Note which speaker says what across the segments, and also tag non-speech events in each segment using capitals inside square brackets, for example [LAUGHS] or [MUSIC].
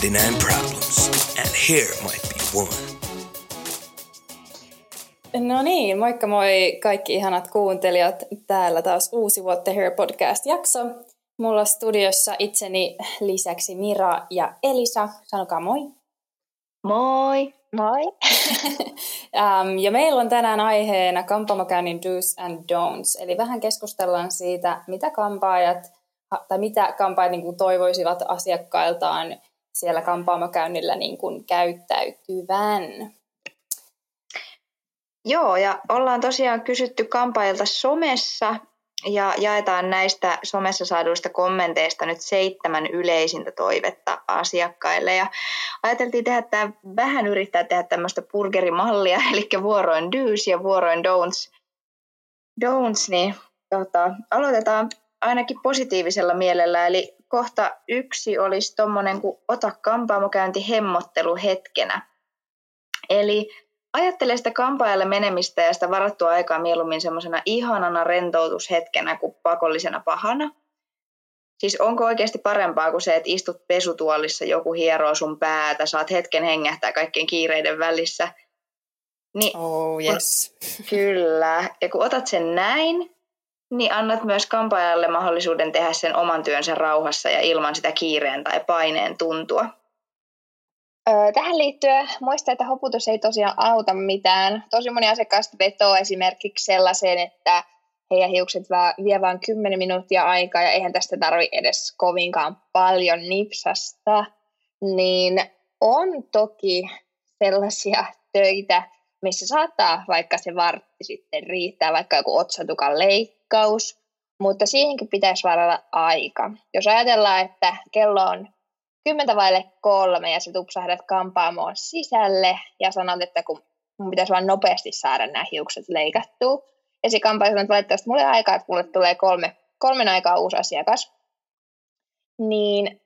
Speaker 1: 99 problems, and here might be one.
Speaker 2: No niin, moikka moi kaikki ihanat kuuntelijat. Täällä taas uusi What the Hair podcast-jakso. Mulla on studiossa itseni lisäksi Mira ja Elisa. Sanokaa moi.
Speaker 3: Moi.
Speaker 4: Moi.
Speaker 2: um, [LAUGHS] ja meillä on tänään aiheena kampaamokäynnin do's and don'ts. Eli vähän keskustellaan siitä, mitä kampaajat tai mitä kampaajat niin kuin toivoisivat asiakkailtaan siellä kampaamokäynnillä niin kuin käyttäytyvän.
Speaker 3: Joo, ja ollaan tosiaan kysytty kampaajilta somessa ja jaetaan näistä somessa saaduista kommenteista nyt seitsemän yleisintä toivetta asiakkaille. Ja ajateltiin tehdä tämä, vähän yrittää tehdä tämmöistä burgerimallia, [LAUGHS] eli vuoroin do's ja vuoroin don'ts. Don'ts, niin tota, aloitetaan ainakin positiivisella mielellä. Eli kohta yksi olisi tuommoinen kuin ota kampaamokäynti hemmottelu hetkenä. Eli ajattele sitä kampaajalle menemistä ja sitä varattua aikaa mieluummin semmoisena ihanana rentoutushetkenä kuin pakollisena pahana. Siis onko oikeasti parempaa kuin se, että istut pesutuolissa, joku hieroo sun päätä, saat hetken hengähtää kaikkien kiireiden välissä.
Speaker 2: Niin, oh, yes. [LAUGHS]
Speaker 3: Kyllä. Ja kun otat sen näin, niin annat myös kampaajalle mahdollisuuden tehdä sen oman työnsä rauhassa ja ilman sitä kiireen tai paineen tuntua.
Speaker 4: Tähän liittyen muista, että hoputus ei tosiaan auta mitään. Tosi moni asiakkaista vetoo esimerkiksi sellaiseen, että heidän hiukset vie vain 10 minuuttia aikaa ja eihän tästä tarvi edes kovinkaan paljon nipsasta. Niin on toki sellaisia töitä, missä saattaa vaikka se vartti sitten riittää, vaikka joku otsatukan leikkaus, mutta siihenkin pitäisi varata aika. Jos ajatellaan, että kello on kymmentä vaille kolme ja sä tupsahdat kampaamoon sisälle ja sanot, että kun mun pitäisi vaan nopeasti saada nämä hiukset leikattua. Ja se kampaaja sanoo, että valitettavasti mulle aikaa, että mulle tulee kolme, kolmen aikaa uusi asiakas. Niin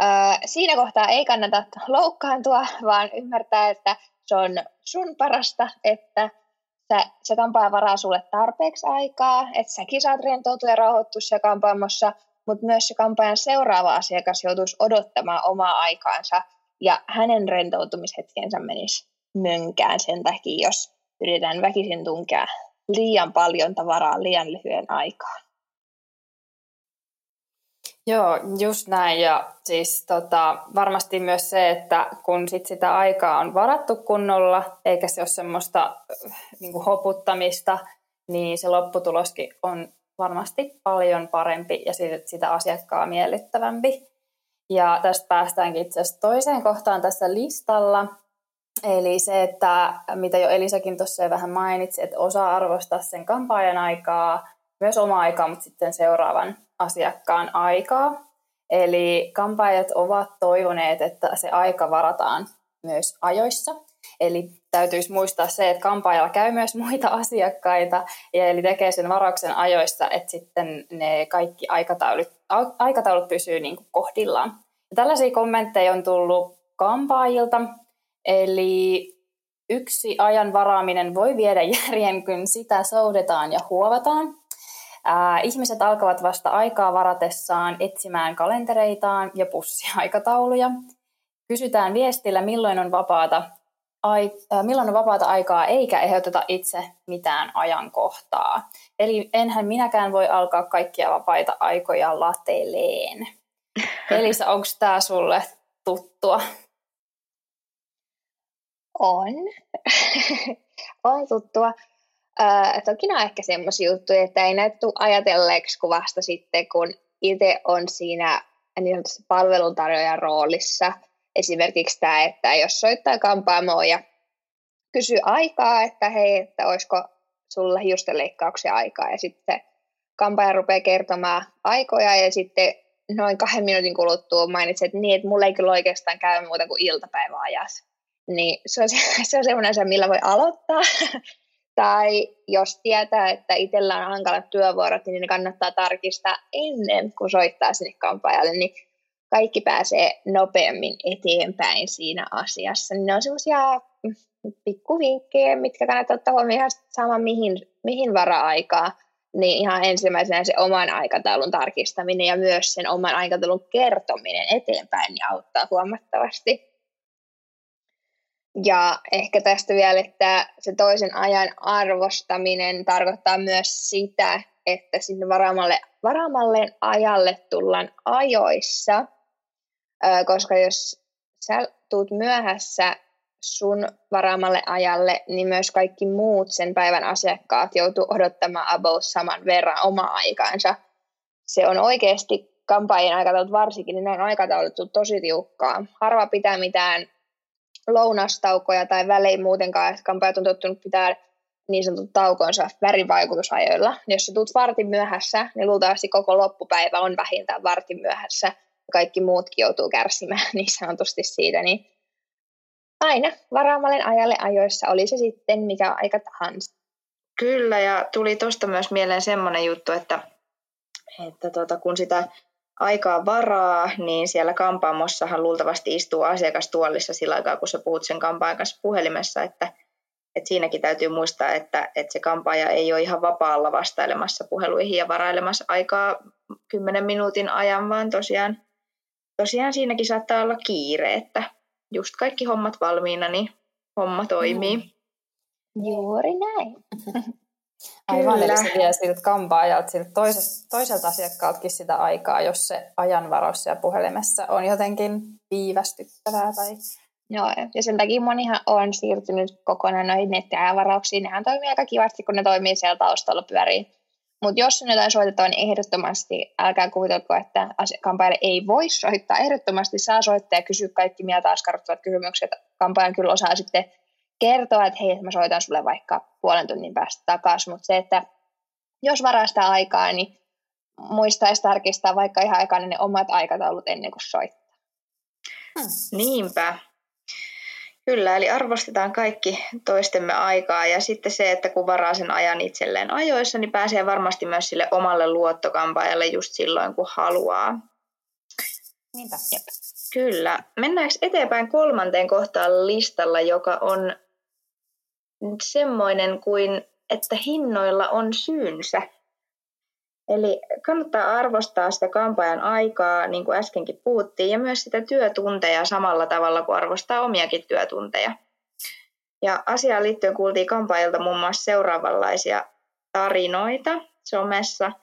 Speaker 4: äh, siinä kohtaa ei kannata loukkaantua, vaan ymmärtää, että se on sun parasta, että sä, se kampaaja varaa sulle tarpeeksi aikaa, että säkin saat rentoutua ja rauhoittua siellä kampaamossa, mutta myös se kampaajan seuraava asiakas joutuisi odottamaan omaa aikaansa ja hänen rentoutumishetkensä menisi mönkään sen takia, jos yritetään väkisin tunkea liian paljon tavaraa liian lyhyen aikaan.
Speaker 2: Joo, just näin. Ja siis tota, varmasti myös se, että kun sit sitä aikaa on varattu kunnolla, eikä se ole semmoista äh, niin kuin hoputtamista, niin se lopputuloskin on varmasti paljon parempi ja sitä asiakkaa miellyttävämpi. Ja tästä päästäänkin itse asiassa toiseen kohtaan tässä listalla. Eli se, että mitä jo Elisakin tuossa vähän mainitsi, että osaa arvostaa sen kampaajan aikaa, myös oma aikaa, mutta sitten seuraavan asiakkaan aikaa. Eli kampaajat ovat toivoneet, että se aika varataan myös ajoissa. Eli täytyisi muistaa se, että kampaajalla käy myös muita asiakkaita, eli tekee sen varauksen ajoissa, että sitten ne kaikki aikataulut, aikataulut pysyy niin kuin kohdillaan. Ja tällaisia kommentteja on tullut kampaajilta, eli yksi ajan varaaminen voi viedä järjen, kun sitä soudetaan ja huovataan. Ää, ihmiset alkavat vasta aikaa varatessaan etsimään kalentereitaan ja pussiaikatauluja. Kysytään viestillä, milloin on vapaata, ai, äh, milloin on vapaata aikaa, eikä ehdoteta itse mitään ajankohtaa. Eli enhän minäkään voi alkaa kaikkia vapaita aikoja lateleen. [LAUGHS] Elisa, onko tämä sulle tuttua?
Speaker 4: On. [LAUGHS] on tuttua. Äh, toki nämä on ehkä semmoisia juttuja, että ei näitä tule ajatelleeksi kuvasta sitten, kun itse on siinä niin sanotusti palveluntarjoajan roolissa. Esimerkiksi tämä, että jos soittaa kampaamoon ja kysyy aikaa, että hei, että olisiko sulla hiustenleikkauksia aikaa, ja sitten kampaaja rupeaa kertomaan aikoja, ja sitten noin kahden minuutin kuluttua mainitset, että niin, että mulla ei kyllä oikeastaan käy muuta kuin iltapäiväajassa. Niin se on, se, [LAUGHS] se on sellainen asia, millä voi aloittaa. Tai jos tietää, että itsellä on hankalat työvuorot, niin ne kannattaa tarkistaa ennen kuin soittaa sinne kampaajalle, niin kaikki pääsee nopeammin eteenpäin siinä asiassa. Niin ne on semmoisia pikkuvinkkejä, mitkä kannattaa ottaa huomioon ihan sama mihin, mihin vara-aikaa. niin ihan ensimmäisenä se oman aikataulun tarkistaminen ja myös sen oman aikataulun kertominen eteenpäin niin auttaa huomattavasti. Ja ehkä tästä vielä, että se toisen ajan arvostaminen tarkoittaa myös sitä, että sinne varaamalle, varaamalle ajalle tullaan ajoissa, koska jos sä tuut myöhässä sun varaamalle ajalle, niin myös kaikki muut sen päivän asiakkaat joutuu odottamaan about saman verran oma aikaansa. Se on oikeasti kampaajien aikataulut varsinkin, niin ne on aikatauluttu tosi tiukkaa. Harva pitää mitään lounastaukoja tai välein muutenkaan, että kampaajat on tottunut pitää niin sanotut taukonsa värivaikutusajoilla. Jos sä tulet vartin myöhässä, niin luultavasti koko loppupäivä on vähintään vartin myöhässä. Kaikki muutkin joutuu kärsimään [LAUGHS] niin sanotusti siitä, niin aina varaamalle ajalle ajoissa, oli se sitten mikä aika tahansa.
Speaker 3: Kyllä, ja tuli tuosta myös mieleen semmoinen juttu, että, että tota, kun sitä aikaa varaa, niin siellä kampaamossahan luultavasti istuu asiakastuolissa sillä aikaa, kun sä puhut sen kampaajan kanssa puhelimessa, että, että siinäkin täytyy muistaa, että, että se kampaaja ei ole ihan vapaalla vastailemassa puheluihin ja varailemassa aikaa 10 minuutin ajan, vaan tosiaan, tosiaan siinäkin saattaa olla kiire, että just kaikki hommat valmiina, niin homma toimii. Mm.
Speaker 4: Juuri näin.
Speaker 2: Aivan, eli se vie siltä kampaajalta siltä toiselta, toiselta asiakkaaltakin sitä aikaa, jos se ajanvarossa ja puhelimessa on jotenkin viivästyttävää. Tai...
Speaker 4: Joo, ja sen takia monihan on siirtynyt kokonaan noihin nettiajanvarauksiin. Nehän toimii aika kivasti, kun ne toimii siellä taustalla pyörii. Mutta jos on jotain soitettavaa, niin ehdottomasti älkää kuvitelko, että kampaajalle ei voi soittaa. Ehdottomasti saa soittaa ja kysyä kaikki mieltä askarruttavat kysymykset. Kampaajan kyllä osaa sitten kertoa, että hei, mä soitan sulle vaikka puolen tunnin päästä takaisin, mutta se, että jos varastaa aikaa, niin muistaisi tarkistaa vaikka ihan aikaan ne omat aikataulut ennen kuin soittaa.
Speaker 3: Hmm. Niinpä. Kyllä, eli arvostetaan kaikki toistemme aikaa ja sitten se, että kun varaa sen ajan itselleen ajoissa, niin pääsee varmasti myös sille omalle luottokampaajalle just silloin, kun haluaa.
Speaker 2: Niinpä.
Speaker 3: Jep. Kyllä. Mennäänkö eteenpäin kolmanteen kohtaan listalla, joka on semmoinen kuin, että hinnoilla on syynsä. Eli kannattaa arvostaa sitä kampaajan aikaa, niin kuin äskenkin puhuttiin, ja myös sitä työtunteja samalla tavalla kuin arvostaa omiakin työtunteja. Ja asiaan liittyen kuultiin kampaajilta muun muassa seuraavanlaisia tarinoita somessa –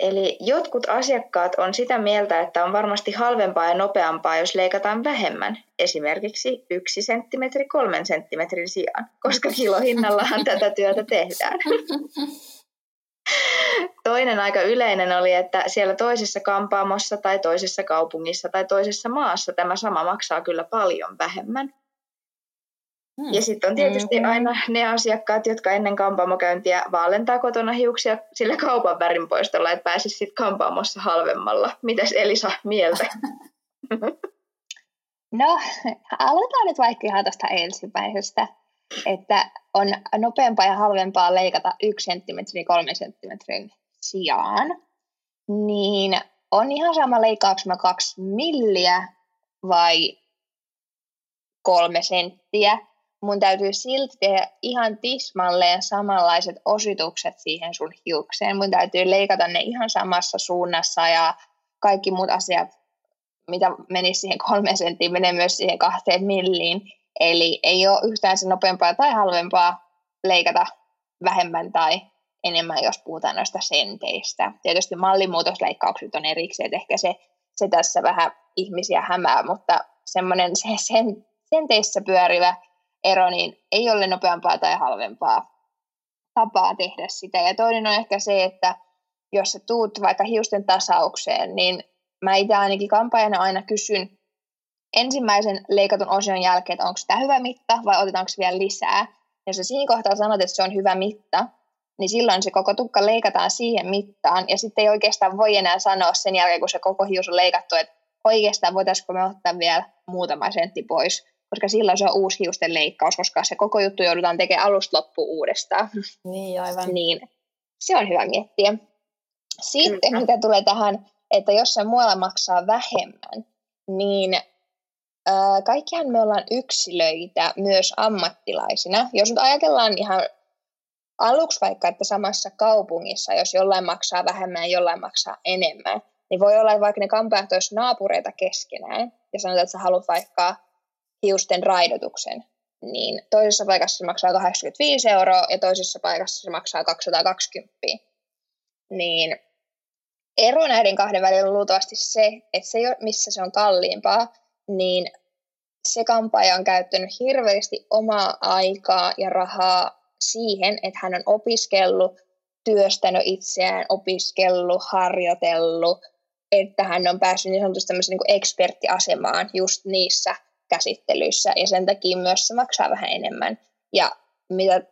Speaker 3: Eli jotkut asiakkaat on sitä mieltä, että on varmasti halvempaa ja nopeampaa, jos leikataan vähemmän, esimerkiksi yksi senttimetri kolmen senttimetrin sijaan, koska kilohinnallahan tätä työtä tehdään. Toinen aika yleinen oli, että siellä toisessa kampaamossa tai toisessa kaupungissa tai toisessa maassa tämä sama maksaa kyllä paljon vähemmän. Hmm. Ja sitten on tietysti mm-hmm. aina ne asiakkaat, jotka ennen kampaamokäyntiä vaalentaa kotona hiuksia sillä kaupan värin poistolla, että pääsisi sitten kampaamossa halvemmalla. Mitäs Elisa mieltä? [LAUGHS] [LAUGHS]
Speaker 4: No, aloitetaan nyt vaikka ihan tästä ensimmäisestä, että on nopeampaa ja halvempaa leikata yksi senttimetri kolmen senttimetrin sijaan, niin on ihan sama leikkaako kaksi milliä vai kolme senttiä, mun täytyy silti tehdä ihan tismalleen samanlaiset ositukset siihen sun hiukseen. Mun täytyy leikata ne ihan samassa suunnassa ja kaikki muut asiat, mitä menisi siihen kolme senttiin, menee myös siihen kahteen milliin. Eli ei ole yhtään se nopeampaa tai halvempaa leikata vähemmän tai enemmän, jos puhutaan noista senteistä. Tietysti mallimuutosleikkaukset on erikseen, että ehkä se, se tässä vähän ihmisiä hämää, mutta semmoinen se sen, senteissä pyörivä ero, niin ei ole nopeampaa tai halvempaa tapaa tehdä sitä. Ja toinen on ehkä se, että jos sä tuut vaikka hiusten tasaukseen, niin mä itse ainakin kampaajana aina kysyn ensimmäisen leikatun osion jälkeen, että onko tämä hyvä mitta vai otetaanko vielä lisää. Jos sä siinä kohtaa sanot, että se on hyvä mitta, niin silloin se koko tukka leikataan siihen mittaan, ja sitten ei oikeastaan voi enää sanoa sen jälkeen, kun se koko hius on leikattu, että oikeastaan voitaisiinko me ottaa vielä muutama sentti pois, koska silloin se on uusi hiusten leikkaus, koska se koko juttu joudutaan tekemään alusta loppuun uudestaan.
Speaker 2: Niin, aivan.
Speaker 4: Niin, se on hyvä miettiä. Sitten Kyllä. mitä tulee tähän, että jos se muualla maksaa vähemmän, niin äh, kaikkihan me ollaan yksilöitä myös ammattilaisina. Jos nyt ajatellaan ihan aluksi vaikka, että samassa kaupungissa, jos jollain maksaa vähemmän ja jollain maksaa enemmän, niin voi olla, että vaikka ne kampaajat olisi naapureita keskenään, ja sanotaan, että sä haluat vaikka hiusten raidotuksen, niin toisessa paikassa se maksaa 85 euroa ja toisessa paikassa se maksaa 220. Niin ero näiden kahden välillä on luultavasti se, että se, missä se on kalliimpaa, niin se kampaaja on käyttänyt hirveästi omaa aikaa ja rahaa siihen, että hän on opiskellut, työstänyt itseään, opiskellut, harjoitellut, että hän on päässyt niin sanotusti niin kuin eksperttiasemaan just niissä käsittelyissä, ja sen takia myös se maksaa vähän enemmän. Ja mitä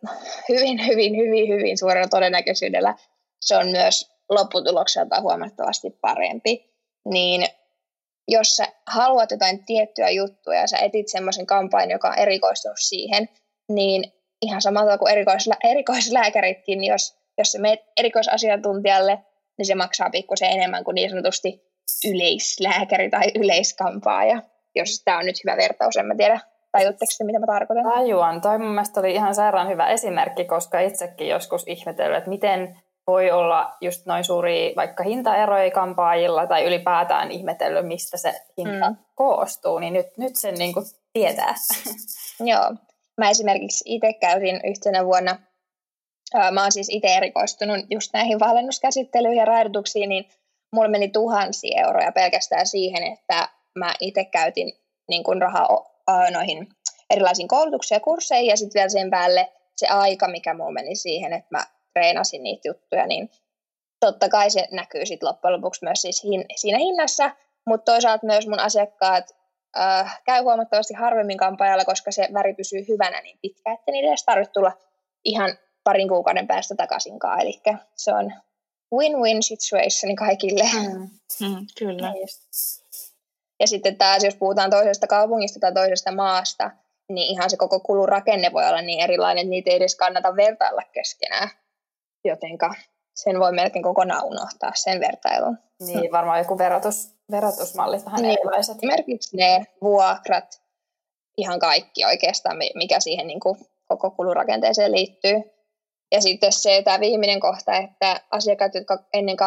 Speaker 4: hyvin, hyvin, hyvin, hyvin suurella todennäköisyydellä se on myös lopputulokselta huomattavasti parempi. Niin jos sä haluat jotain tiettyä juttua ja sä etit semmoisen kampanjan, joka on erikoistunut siihen, niin ihan samalla kuin erikoislä- erikoislääkäritkin, niin jos, jos sä menet erikoisasiantuntijalle, niin se maksaa pikkusen enemmän kuin niin sanotusti yleislääkäri tai yleiskampaaja, jos tämä on nyt hyvä vertaus, en mä tiedä. Tajutteko te, mitä mä tarkoitan?
Speaker 2: Tajuan. Toi mun mielestä oli ihan sairaan hyvä esimerkki, koska itsekin joskus ihmetellyt, että miten voi olla just noin suuri vaikka hintaeroja kampaajilla tai ylipäätään ihmetellyt, mistä se hinta mm. koostuu, niin nyt, nyt sen niin kuin tietää. [LAUGHS]
Speaker 4: Joo. Mä esimerkiksi itse käytin yhtenä vuonna, mä oon siis itse erikoistunut just näihin valennuskäsittelyihin ja raidotuksiin, niin mulla meni tuhansia euroja pelkästään siihen, että mä itse käytin niin kuin rahaa noihin erilaisiin koulutuksiin ja kursseihin ja sitten vielä sen päälle se aika, mikä mulla meni siihen, että mä treenasin niitä juttuja, niin totta kai se näkyy sitten loppujen lopuksi myös siis hin, siinä hinnassa, mutta toisaalta myös mun asiakkaat äh, käy huomattavasti harvemmin kampaajalla, koska se väri pysyy hyvänä niin pitkään, että niiden edes tarvitse tulla ihan parin kuukauden päästä takaisinkaan. Eli se on win-win situation kaikille.
Speaker 3: Mm, mm, kyllä.
Speaker 4: Niin ja sitten taas, jos puhutaan toisesta kaupungista tai toisesta maasta, niin ihan se koko kulurakenne voi olla niin erilainen, että niitä ei edes kannata vertailla keskenään. Jotenka sen voi melkein kokonaan unohtaa, sen vertailun.
Speaker 2: Niin, varmaan joku verotus, verotusmallit vähän niin, erilaiset.
Speaker 4: Esimerkiksi ne vuokrat, ihan kaikki oikeastaan, mikä siihen niin kuin koko kulurakenteeseen liittyy. Ja sitten se tämä viimeinen kohta, että asiakkaat, jotka ennen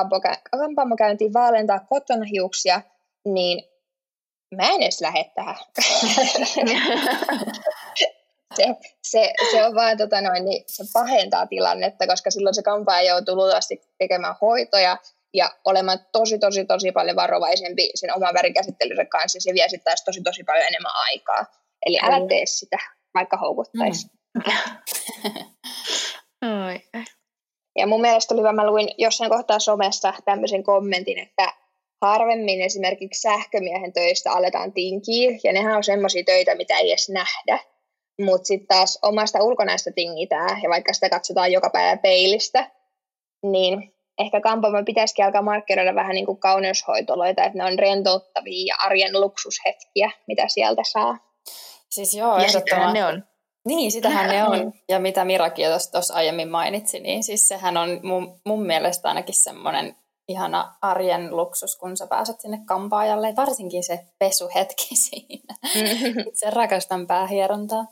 Speaker 4: kampaamokäyntiin vaalentaa kotona hiuksia, niin mä en edes lähde tähän. se, se, se, on vaan, tota noin, niin se pahentaa tilannetta, koska silloin se kampaaja joutuu luultavasti tekemään hoitoja ja olemaan tosi, tosi, tosi paljon varovaisempi sen oman värikäsittelynsä kanssa, se vie sitten taas tosi, tosi paljon enemmän aikaa. Eli älä tee sitä, vaikka houkuttaisi. Mm. [LAUGHS] ja mun mielestä oli hyvä, mä luin jossain kohtaa somessa tämmöisen kommentin, että harvemmin esimerkiksi sähkömiehen töistä aletaan tinkiä, ja nehän on semmoisia töitä, mitä ei edes nähdä. Mutta sitten taas omasta ulkonäöstä tingitään, ja vaikka sitä katsotaan joka päivä peilistä, niin ehkä kampaamo pitäisikin alkaa markkinoida vähän niin kuin kauneushoitoloita, että ne on rentouttavia ja arjen luksushetkiä, mitä sieltä saa.
Speaker 2: Siis joo,
Speaker 3: ja sitähän ne on.
Speaker 2: Niin, sitähän ne on. Ja mitä Mirakin tuossa aiemmin mainitsi, niin siis sehän on mun, mun mielestä ainakin semmoinen ihana arjen luksus, kun sä pääset sinne kampaajalle. Varsinkin se pesuhetki [LAUGHS] siinä. Itse rakastan päähierontaa.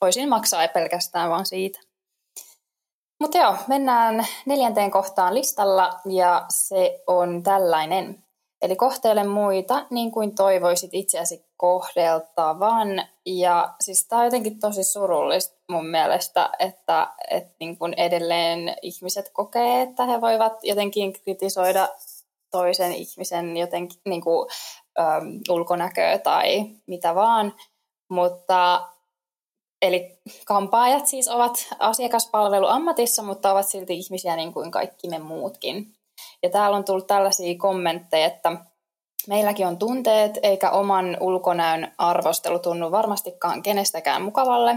Speaker 2: Voisin maksaa pelkästään vaan siitä. Mutta joo, mennään neljänteen kohtaan listalla ja se on tällainen. Eli kohtele muita niin kuin toivoisit itseäsi kohdeltavan. Ja siis tämä on jotenkin tosi surullista mun mielestä, että, että niin kuin edelleen ihmiset kokee, että he voivat jotenkin kritisoida toisen ihmisen jotenkin niin kuin, äm, ulkonäköä tai mitä vaan. Mutta Eli kampaajat siis ovat asiakaspalveluammatissa, mutta ovat silti ihmisiä niin kuin kaikki me muutkin. Ja täällä on tullut tällaisia kommentteja, että meilläkin on tunteet, eikä oman ulkonäön arvostelu tunnu varmastikaan kenestäkään mukavalle.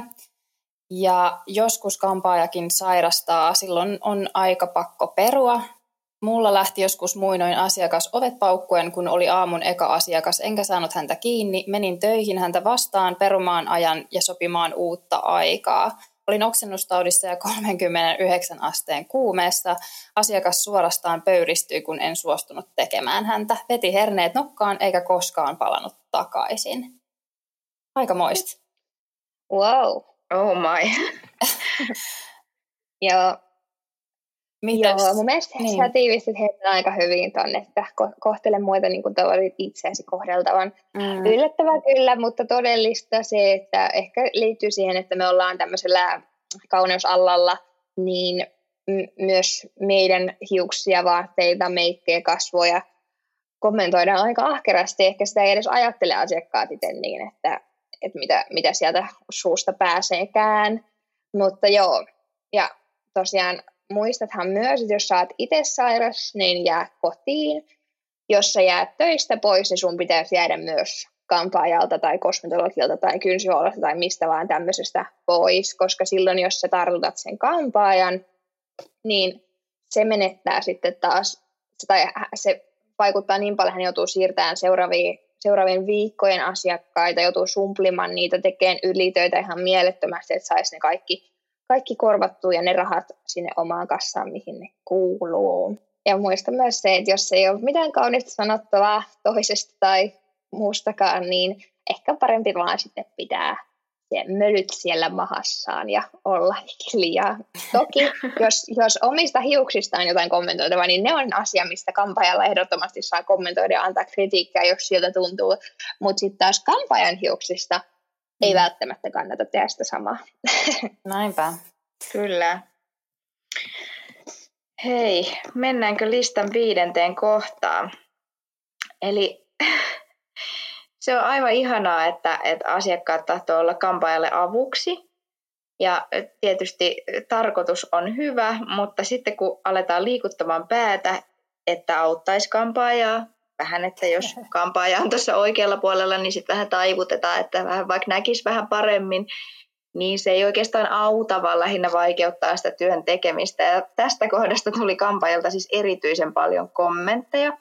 Speaker 2: Ja joskus kampaajakin sairastaa, silloin on aika pakko perua. Mulla lähti joskus muinoin asiakas ovet paukkuen, kun oli aamun eka asiakas, enkä saanut häntä kiinni. Menin töihin häntä vastaan perumaan ajan ja sopimaan uutta aikaa. Olin oksennustaudissa ja 39 asteen kuumeessa. Asiakas suorastaan pöyristyi, kun en suostunut tekemään häntä. Veti herneet nokkaan eikä koskaan palannut takaisin. Aika moista.
Speaker 4: Wow.
Speaker 3: Oh my. [LAUGHS]
Speaker 4: Joo.
Speaker 2: Mites?
Speaker 4: Joo, mun mielestä niin. sä tiivistit heitä aika hyvin ton, että ko- kohtele muita niin kuin itseäsi kohdeltavan. Mm. Yllättävää kyllä, mutta todellista se, että ehkä liittyy siihen, että me ollaan tämmöisellä kauneusallalla, niin m- myös meidän hiuksia, vaatteita, meikkejä, kasvoja kommentoidaan aika ahkerasti. Ehkä sitä ei edes ajattele asiakkaat itse niin, että, että mitä, mitä sieltä suusta pääseekään. Mutta joo, ja tosiaan muistathan myös, että jos sä oot itse sairas, niin jää kotiin. Jos sä jäät töistä pois, niin sun pitäisi jäädä myös kampaajalta tai kosmetologilta tai kynsihuollosta tai mistä vaan tämmöisestä pois, koska silloin jos sä tartutat sen kampaajan, niin se menettää sitten taas, tai se vaikuttaa niin paljon, hän joutuu siirtämään seuraaviin, seuraavien viikkojen asiakkaita, joutuu sumplimaan niitä, tekemään ylitöitä ihan mielettömästi, että saisi ne kaikki, kaikki korvattua ja ne rahat sinne omaan kassaan, mihin ne kuuluu. Ja muista myös se, että jos ei ole mitään kaunista sanottavaa toisesta tai muustakaan, niin ehkä parempi vaan sitten pitää mölyt siellä mahassaan ja olla hiljaa. Toki, jos, jos omista hiuksista on jotain kommentoitavaa, niin ne on asia, mistä kampajalla ehdottomasti saa kommentoida ja antaa kritiikkiä, jos siltä tuntuu. Mutta sitten taas kampajan hiuksista. Ei välttämättä kannata tehdä sitä samaa. [LAUGHS]
Speaker 2: Näinpä.
Speaker 3: Kyllä. Hei, mennäänkö listan viidenteen kohtaan? Eli [LAUGHS] se on aivan ihanaa, että, että asiakkaat tahtoo olla kampaajalle avuksi. Ja tietysti tarkoitus on hyvä, mutta sitten kun aletaan liikuttamaan päätä, että auttaisi kampaajaa, vähän, että jos kampaaja on tuossa oikealla puolella, niin sitten vähän taivutetaan, että vähän vaikka näkisi vähän paremmin, niin se ei oikeastaan auta, vaan lähinnä vaikeuttaa sitä työn tekemistä. Ja tästä kohdasta tuli kampaajalta siis erityisen paljon kommentteja.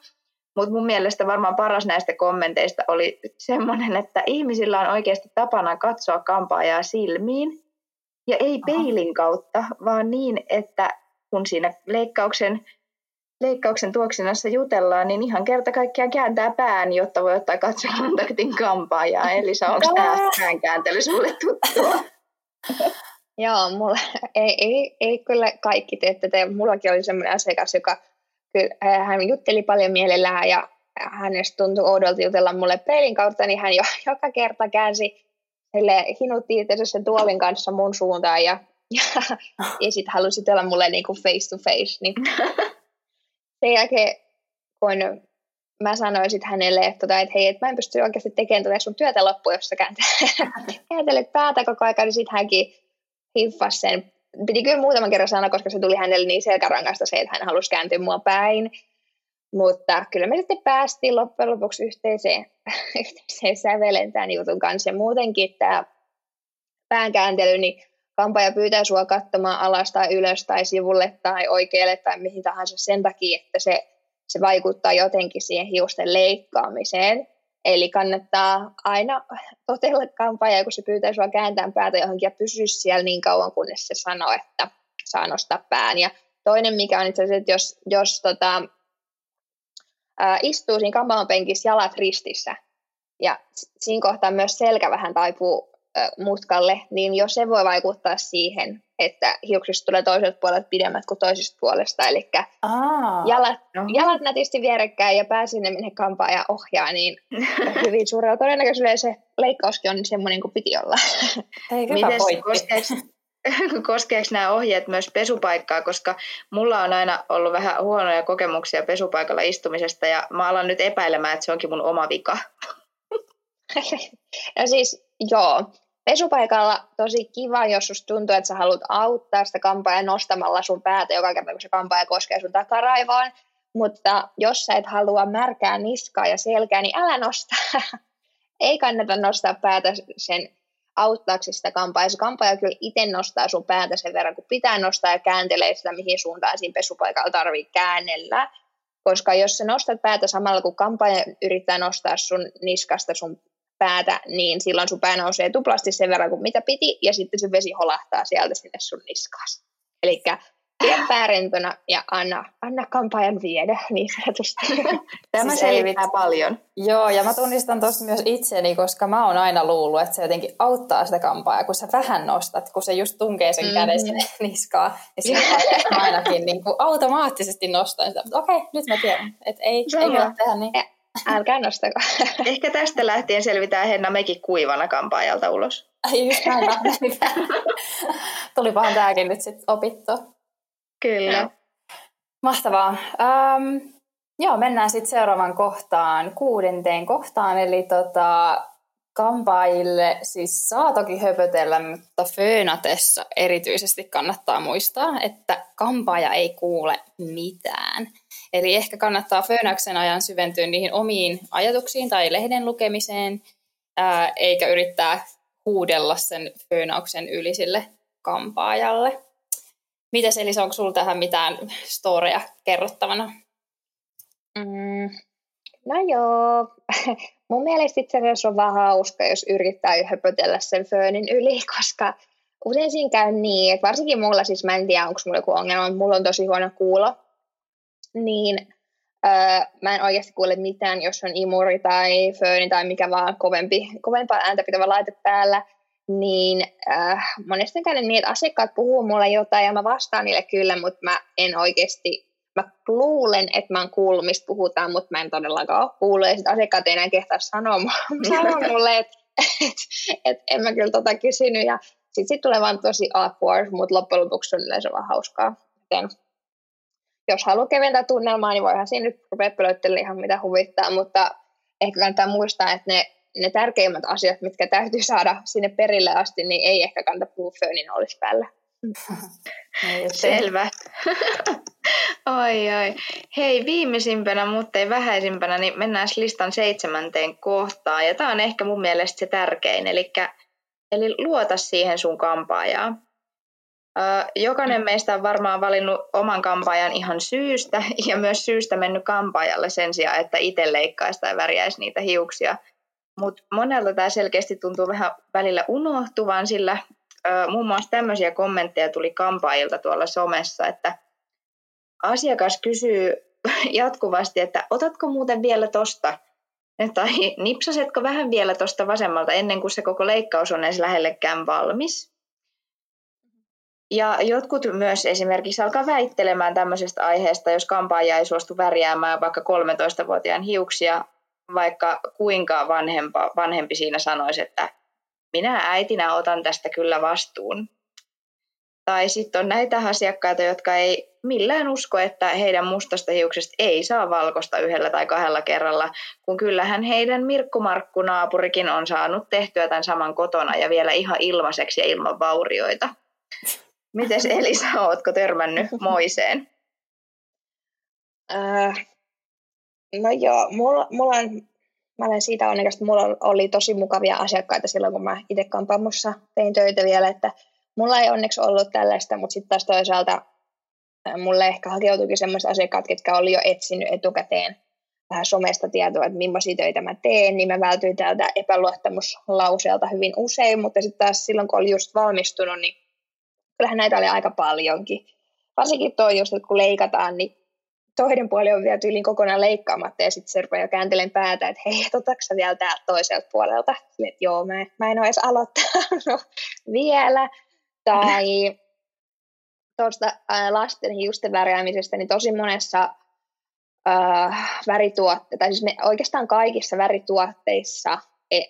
Speaker 3: Mutta mun mielestä varmaan paras näistä kommenteista oli semmoinen, että ihmisillä on oikeasti tapana katsoa kampaajaa silmiin. Ja ei peilin kautta, vaan niin, että kun siinä leikkauksen, leikkauksen tuoksinassa jutellaan, niin ihan kerta kaikkiaan kääntää pään, jotta voi ottaa katsokontaktin kampaajaa. Eli se onko tämä päänkääntely sulle tuttua? [LAUGHS]
Speaker 4: Joo, mulla ei, ei, ei kyllä kaikki tee tätä. Mullakin oli semmoinen asiakas, joka kyllä hän jutteli paljon mielellään ja hänestä tuntui oudolta jutella mulle peilin kautta, niin hän jo, [LAUGHS] joka kerta käänsi sille hinutti itse sen tuolin kanssa mun suuntaan ja, ja, ja sitten halusi jutella mulle niin kuin face to face. Niin [LAUGHS] sen jälkeen, kun mä sanoin sitten hänelle, että, tota, että hei, että mä en pysty oikeasti tekemään tätä sun työtä loppuun, jos sä [LAUGHS] kääntelet päätä koko ajan, niin sitten hänkin hiffasi sen piti kyllä muutaman kerran sanoa, koska se tuli hänelle niin selkärangasta se, että hän halusi kääntyä mua päin. Mutta kyllä me sitten päästiin loppujen lopuksi yhteiseen, [LAUGHS] yhteiseen sävelen tämän jutun kanssa. Ja muutenkin tämä päänkääntely, niin kampaja pyytää sua katsomaan alas tai ylös tai sivulle tai oikealle tai mihin tahansa sen takia, että se, se vaikuttaa jotenkin siihen hiusten leikkaamiseen. Eli kannattaa aina totella kampaaja, kun se pyytää sinua kääntämään päätä johonkin ja pysyä siellä niin kauan, kunnes se sanoo, että saa nostaa pään. Ja toinen, mikä on itse asiassa, että jos, jos tota, ää, istuu siinä kampaajan penkissä jalat ristissä, ja siinä kohtaa myös selkä vähän taipuu mutkalle, niin jos se voi vaikuttaa siihen, että hiuksista tulee toiselta puolelta pidemmät kuin toisesta puolesta. Eli jalat, jalat nätisti vierekkäin ja pää sinne, minne kampaa ja ohjaa, niin [LAUGHS] hyvin suurella todennäköisyydellä se leikkauskin on semmoinen kuin piti olla. [LAUGHS]
Speaker 3: Mites, koskeeko, koskeeko nämä ohjeet myös pesupaikkaa, koska mulla on aina ollut vähän huonoja kokemuksia pesupaikalla istumisesta ja mä alan nyt epäilemään, että se onkin mun oma vika. [LAUGHS]
Speaker 4: no siis joo, pesupaikalla tosi kiva, jos susta tuntuu, että sä haluat auttaa sitä kampaa nostamalla sun päätä joka kerta, kun se kampaaja koskee sun takaraivoon. Mutta jos sä et halua märkää niskaa ja selkää, niin älä nosta. [LAUGHS] Ei kannata nostaa päätä sen auttaaksesi sitä kampaa. Ja se kampaaja kyllä itse nostaa sun päätä sen verran, kun pitää nostaa ja kääntelee sitä, mihin suuntaan siinä pesupaikalla tarvii käännellä. Koska jos sä nostat päätä samalla, kun kampaaja yrittää nostaa sun niskasta sun päätä, niin silloin sun pää nousee tuplasti sen verran kuin mitä piti, ja sitten se vesi holahtaa sieltä sinne sun niskaan. Eli pidä päärentona ja anna, anna kampaajan viedä niin sanotusti. [LAUGHS]
Speaker 3: Tämä siis selittää paljon.
Speaker 2: Joo, ja mä tunnistan tuossa myös itseni, koska mä oon aina luullut, että se jotenkin auttaa sitä kampaajaa, kun sä vähän nostat, kun se just tunkee sen mm-hmm. käden sinne [LAUGHS] niskaan. Niin sitten mä ainakin niin kuin automaattisesti nostan sitä. Okei, okay, nyt mä tiedän, että ei, ei voi tehdä niin.
Speaker 4: Älkää nostako.
Speaker 3: Ehkä tästä lähtien selvitään Henna mekin kuivana kampaajalta ulos.
Speaker 2: Ai just näin. Tulipahan tämäkin nyt sitten opittua.
Speaker 3: Kyllä.
Speaker 2: Mahtavaa. Um, joo, mennään sitten seuraavan kohtaan, kuudenteen kohtaan, eli tota, kampaajille siis saa toki höpötellä, mutta föönatessa erityisesti kannattaa muistaa, että kampaaja ei kuule mitään. Eli ehkä kannattaa föönäyksen ajan syventyä niihin omiin ajatuksiin tai lehden lukemiseen, ää, eikä yrittää huudella sen föönauksen yli sille kampaajalle. Mites Elisa, onko sinulla tähän mitään storeja kerrottavana?
Speaker 4: Mm, no joo, [LAUGHS] mun mielestä itse asiassa on vähän hauska, jos yrittää höpötellä sen föönin yli, [LAUGHS] koska usein siinä käy niin, että varsinkin mulla siis, mä en tiedä onko mulla joku ongelma, mutta mulla on tosi huono kuulo, niin öö, mä en oikeasti kuule mitään, jos on imuri tai fööni tai mikä vaan kovempi, kovempaa ääntä pitävä laite päällä, niin äh, monesti käy niin, että asiakkaat puhuu mulle jotain ja mä vastaan niille kyllä, mutta mä en oikeasti, mä luulen, että mä oon kuullut, mistä puhutaan, mutta mä en todellakaan ole kuullut, ja sitten asiakkaat ei enää kehtaa sanoa, sanoa [LAUGHS] mulle, että et, et, en mä kyllä tota kysynyt, ja sitten sit tulee vaan tosi awkward, mutta loppujen lopuksi on yleensä vaan hauskaa. Joten jos haluaa keventää tunnelmaa, niin voihan siinä nyt rupea ihan mitä huvittaa, mutta ehkä kannattaa muistaa, että ne ne tärkeimmät asiat, mitkä täytyy saada sinne perille asti, niin ei ehkä kannata puhua föönin olisi päällä.
Speaker 3: Selvä. [LAUGHS] oi, oi. Hei, viimeisimpänä, mutta ei vähäisimpänä, niin mennään listan seitsemänteen kohtaan. Ja tämä on ehkä mun mielestä se tärkein, eli, eli luota siihen sun kampaajaan. Jokainen meistä on varmaan valinnut oman kampaajan ihan syystä [LAUGHS] ja myös syystä mennyt kampaajalle sen sijaan, että itse leikkaisi tai värjäisi niitä hiuksia – mutta monella tämä selkeästi tuntuu vähän välillä unohtuvan, sillä muun muassa tämmöisiä kommentteja tuli kampaajilta tuolla somessa, että asiakas kysyy [LAUGHS] jatkuvasti, että otatko muuten vielä tosta, tai nipsasetko vähän vielä tuosta vasemmalta ennen kuin se koko leikkaus on edes lähellekään valmis. Ja jotkut myös esimerkiksi alkaa väittelemään tämmöisestä aiheesta, jos kampaaja ei suostu värjäämään vaikka 13-vuotiaan hiuksia, vaikka kuinka vanhempa, vanhempi siinä sanoisi, että minä äitinä otan tästä kyllä vastuun. Tai sitten on näitä asiakkaita, jotka ei millään usko, että heidän mustasta hiuksesta ei saa valkosta yhdellä tai kahdella kerralla, kun kyllähän heidän Mirkku naapurikin on saanut tehtyä tämän saman kotona ja vielä ihan ilmaiseksi ja ilman vaurioita. Mites Elisa, ootko törmännyt moiseen?
Speaker 4: Äh, No joo, mulla, mulla on, mä olen siitä onnekas, että mulla oli tosi mukavia asiakkaita silloin, kun mä itse kampaamossa tein töitä vielä, että mulla ei onneksi ollut tällaista, mutta sitten taas toisaalta mulle ehkä hakeutuikin sellaiset asiakkaat, ketkä oli jo etsinyt etukäteen vähän somesta tietoa, että millaisia töitä mä teen, niin mä vältyin täältä epäluottamuslauseelta hyvin usein, mutta sitten taas silloin, kun oli just valmistunut, niin kyllähän näitä oli aika paljonkin. Varsinkin toi just, että kun leikataan, niin toinen puoli on vielä tyyliin kokonaan leikkaamatta ja sitten se rupeaa kääntelemään päätä, että hei, otatko vielä täältä toiselta puolelta? Sille, että joo, mä, mä en ole edes aloittanut [LAUGHS] vielä. Tai tuosta lasten hiusten värjäämisestä, niin tosi monessa äh, värituotte, tai siis me, oikeastaan kaikissa värituotteissa, e,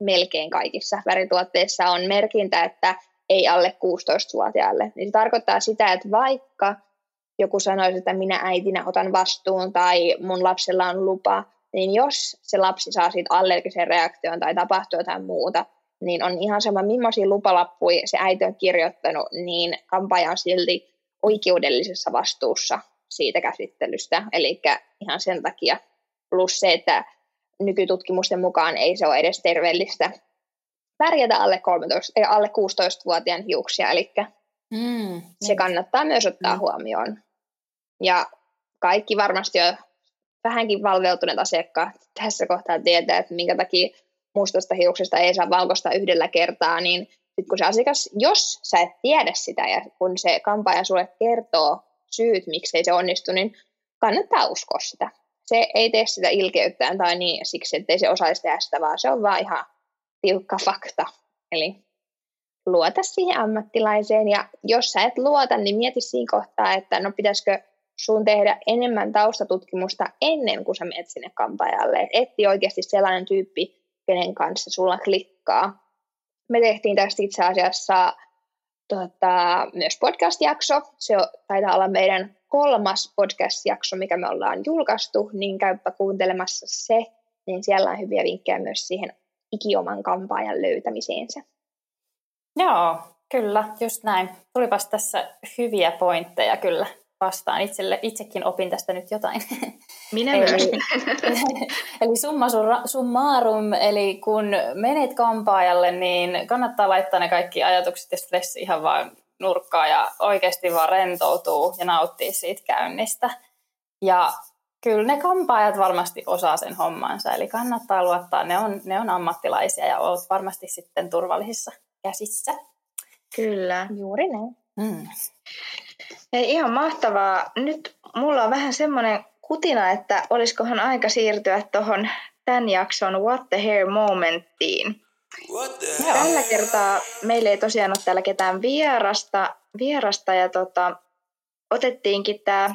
Speaker 4: melkein kaikissa värituotteissa on merkintä, että ei alle 16-vuotiaalle. Niin se tarkoittaa sitä, että vaikka joku sanoisi, että minä äitinä otan vastuun tai mun lapsella on lupa, niin jos se lapsi saa siitä allergisen reaktion tai tapahtuu jotain muuta, niin on ihan sama, millaisia lupalappuja se äiti on kirjoittanut, niin kampaaja on silti oikeudellisessa vastuussa siitä käsittelystä. Eli ihan sen takia. Plus se, että nykytutkimusten mukaan ei se ole edes terveellistä pärjätä alle, 13, alle 16-vuotiaan hiuksia, eli mm, se niin. kannattaa myös ottaa mm. huomioon. Ja kaikki varmasti jo vähänkin valveutuneet asiakkaat tässä kohtaa tietää, että minkä takia mustasta hiuksesta ei saa valkoista yhdellä kertaa, niin sit kun se asiakas, jos sä et tiedä sitä ja kun se kampaaja sulle kertoo syyt, miksei se onnistu, niin kannattaa uskoa sitä. Se ei tee sitä ilkeyttään tai niin siksi, ettei se osaisi tehdä sitä, vaan se on vaan ihan tiukka fakta. Eli luota siihen ammattilaiseen ja jos sä et luota, niin mieti siinä kohtaa, että no pitäisikö sun tehdä enemmän taustatutkimusta ennen kuin sä menet sinne kampaajalle. Et etti oikeasti sellainen tyyppi, kenen kanssa sulla klikkaa. Me tehtiin tästä itse asiassa tota, myös podcast-jakso. Se taitaa olla meidän kolmas podcast-jakso, mikä me ollaan julkaistu, niin käypä kuuntelemassa se, niin siellä on hyviä vinkkejä myös siihen ikioman kampaajan löytämiseensä.
Speaker 2: Joo, kyllä, just näin. Tulipas tässä hyviä pointteja kyllä vastaan. Itselle, itsekin opin tästä nyt jotain. [LAUGHS]
Speaker 3: Minä eli, myös.
Speaker 2: eli [LAUGHS] summa summarum, eli kun menet kampaajalle, niin kannattaa laittaa ne kaikki ajatukset ja stressi ihan vaan nurkkaa ja oikeasti vaan rentoutuu ja nauttii siitä käynnistä. Ja kyllä ne kampaajat varmasti osaa sen hommansa, eli kannattaa luottaa, ne on, ne on ammattilaisia ja olet varmasti sitten turvallisissa käsissä.
Speaker 3: Kyllä.
Speaker 4: Juuri näin.
Speaker 2: Mm.
Speaker 3: Ei, ihan mahtavaa. Nyt mulla on vähän semmoinen kutina, että olisikohan aika siirtyä tuohon tämän jakson What the Hair momenttiin.
Speaker 1: What the
Speaker 3: Tällä kertaa meillä ei tosiaan ole täällä ketään vierasta, vierasta ja tota, otettiinkin tämä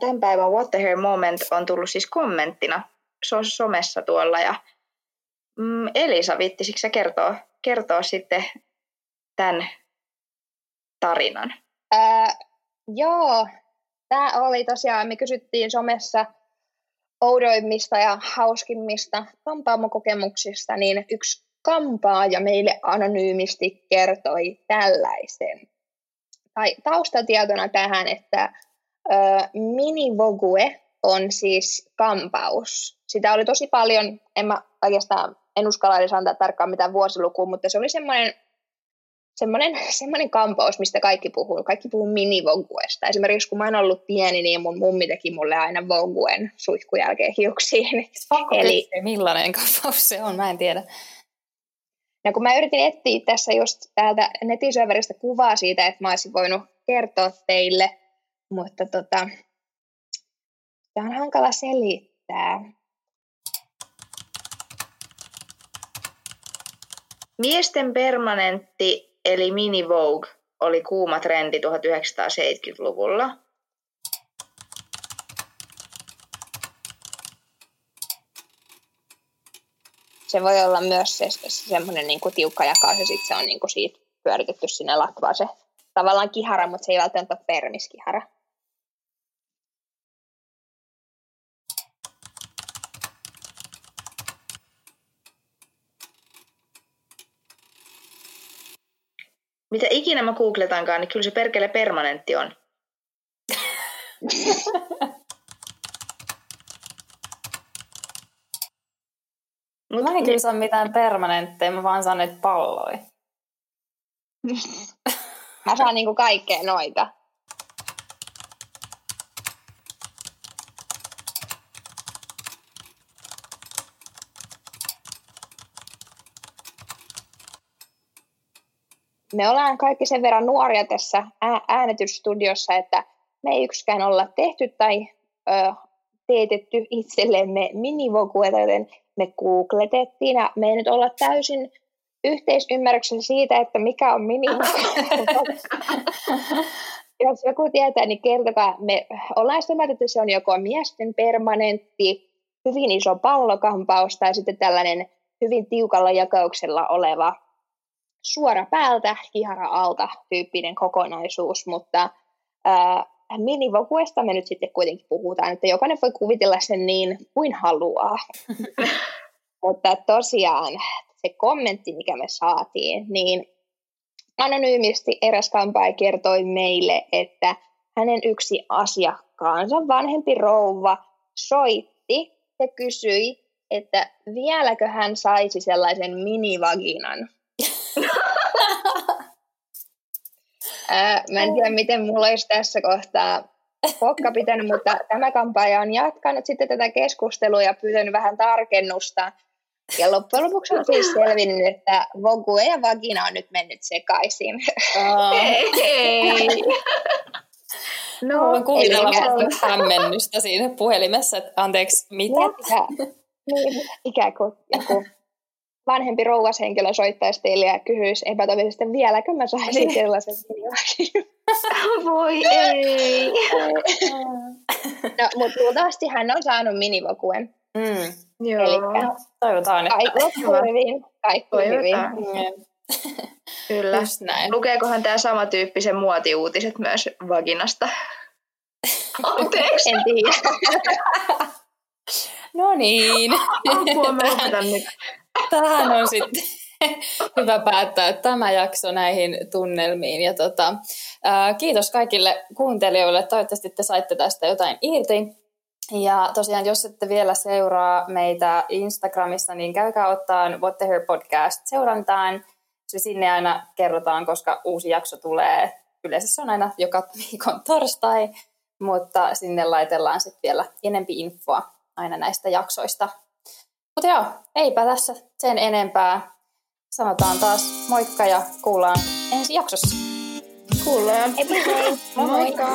Speaker 3: tämän päivän What the Hair moment on tullut siis kommenttina so- somessa tuolla. Ja, mm, Elisa, viittisikö sä kertoa, kertoa sitten tämän tarinan?
Speaker 4: Ää, joo, tämä oli tosiaan, me kysyttiin somessa oudoimmista ja hauskimmista kampaamokokemuksista, niin yksi kampaaja meille anonyymisti kertoi tällaisen. Tai taustatietona tähän, että ö, minivogue on siis kampaus. Sitä oli tosi paljon, en mä oikeastaan en uskalla edes antaa tarkkaan mitään vuosilukua, mutta se oli semmoinen semmoinen, semmoinen kampaus, mistä kaikki puhuu. Kaikki puhuu minivoguesta. Esimerkiksi kun mä oon ollut pieni, niin mun mummi teki mulle aina voguen suihkun jälkeen hiuksiin. [LAUGHS]
Speaker 2: Eli, millainen kampaus se on? Mä en tiedä.
Speaker 4: No kun mä yritin etsiä tässä just täältä netisyöveristä kuvaa siitä, että mä olisin voinut kertoa teille, mutta tota, tämä on hankala selittää.
Speaker 3: Miesten permanentti eli mini Vogue oli kuuma trendi 1970-luvulla.
Speaker 4: Se voi olla myös se, se semmoinen niin kuin tiukka jakaus ja sitten se on niin kuin siitä pyöritetty sinne latvaan se tavallaan kihara, mutta se ei välttämättä ole permiskihara.
Speaker 3: Mitä ikinä mä googletaankaan, niin kyllä se perkele permanentti on.
Speaker 2: Mut, [LAUGHS] mä en kyllä saa mitään permanentteja, mä vaan saan näitä palloja. [LAUGHS]
Speaker 4: mä saan niinku kaikkea noita. Me ollaan kaikki sen verran nuoria tässä äänetysstudiossa, että me ei yksikään olla tehty tai ö, teetetty itsellemme minivokueta, joten me googletettiin ja me ei nyt olla täysin yhteisymmärryksen siitä, että mikä on minivoku. [LAUGHS] Jos joku tietää, niin kertokaa. Me ollaan sitä mieltä, että se on joko miesten permanentti, hyvin iso pallokampaus tai sitten tällainen hyvin tiukalla jakauksella oleva suora päältä, kihara alta tyyppinen kokonaisuus, mutta ää, minivokuesta me nyt sitten kuitenkin puhutaan, että jokainen voi kuvitella sen niin kuin haluaa. [LAUGHS] mutta tosiaan se kommentti, mikä me saatiin, niin anonyymisti eräs kampaaja kertoi meille, että hänen yksi asiakkaansa, vanhempi rouva, soitti ja kysyi, että vieläkö hän saisi sellaisen minivaginan. Ää, mä en tiedä, miten mulla olisi tässä kohtaa pokka pitänyt, mutta tämä kampaaja on jatkanut sitten tätä keskustelua ja pyytänyt vähän tarkennusta. Ja loppujen lopuksi on siis selvinnyt, että vogue ja vagina on nyt mennyt sekaisin.
Speaker 3: Ei.
Speaker 2: No, Voin kuvitella vasta hämmennystä siinä puhelimessa, että anteeksi, mitä?
Speaker 4: Ja, niin, ikään kuin joku vanhempi rouvashenkilö soittaisi teille ja kyhyisi epätoivisesti, vieläkö mä saisin sellaisen minivakin.
Speaker 3: Voi ei.
Speaker 4: no, mutta luultavasti hän on saanut minivokuen.
Speaker 2: Mm.
Speaker 3: Joo. Elikkä,
Speaker 2: toivotaan, että...
Speaker 4: Kaikki hyvin. Kaikki hyvin. Mm.
Speaker 3: Kyllä. Just näin. Lukeekohan tämä samantyyppisen muotiuutiset myös vaginasta? Anteeksi.
Speaker 4: En tiedä.
Speaker 2: no niin.
Speaker 3: Apua, mä nyt.
Speaker 2: Tähän on sitten [LAUGHS] hyvä päättää tämä jakso näihin tunnelmiin. Ja tota, ää, kiitos kaikille kuuntelijoille. Toivottavasti te saitte tästä jotain irti. Ja tosiaan, jos ette vielä seuraa meitä Instagramissa, niin käykää ottaa What the Her podcast seurantaan. Se sinne aina kerrotaan, koska uusi jakso tulee. Yleensä se on aina joka viikon torstai, mutta sinne laitellaan sitten vielä enempi infoa aina näistä jaksoista. Mutta joo, eipä tässä sen enempää. Sanotaan taas moikka ja kuullaan ensi jaksossa.
Speaker 3: Kuullaan.
Speaker 4: Hei hei.
Speaker 3: Moikka.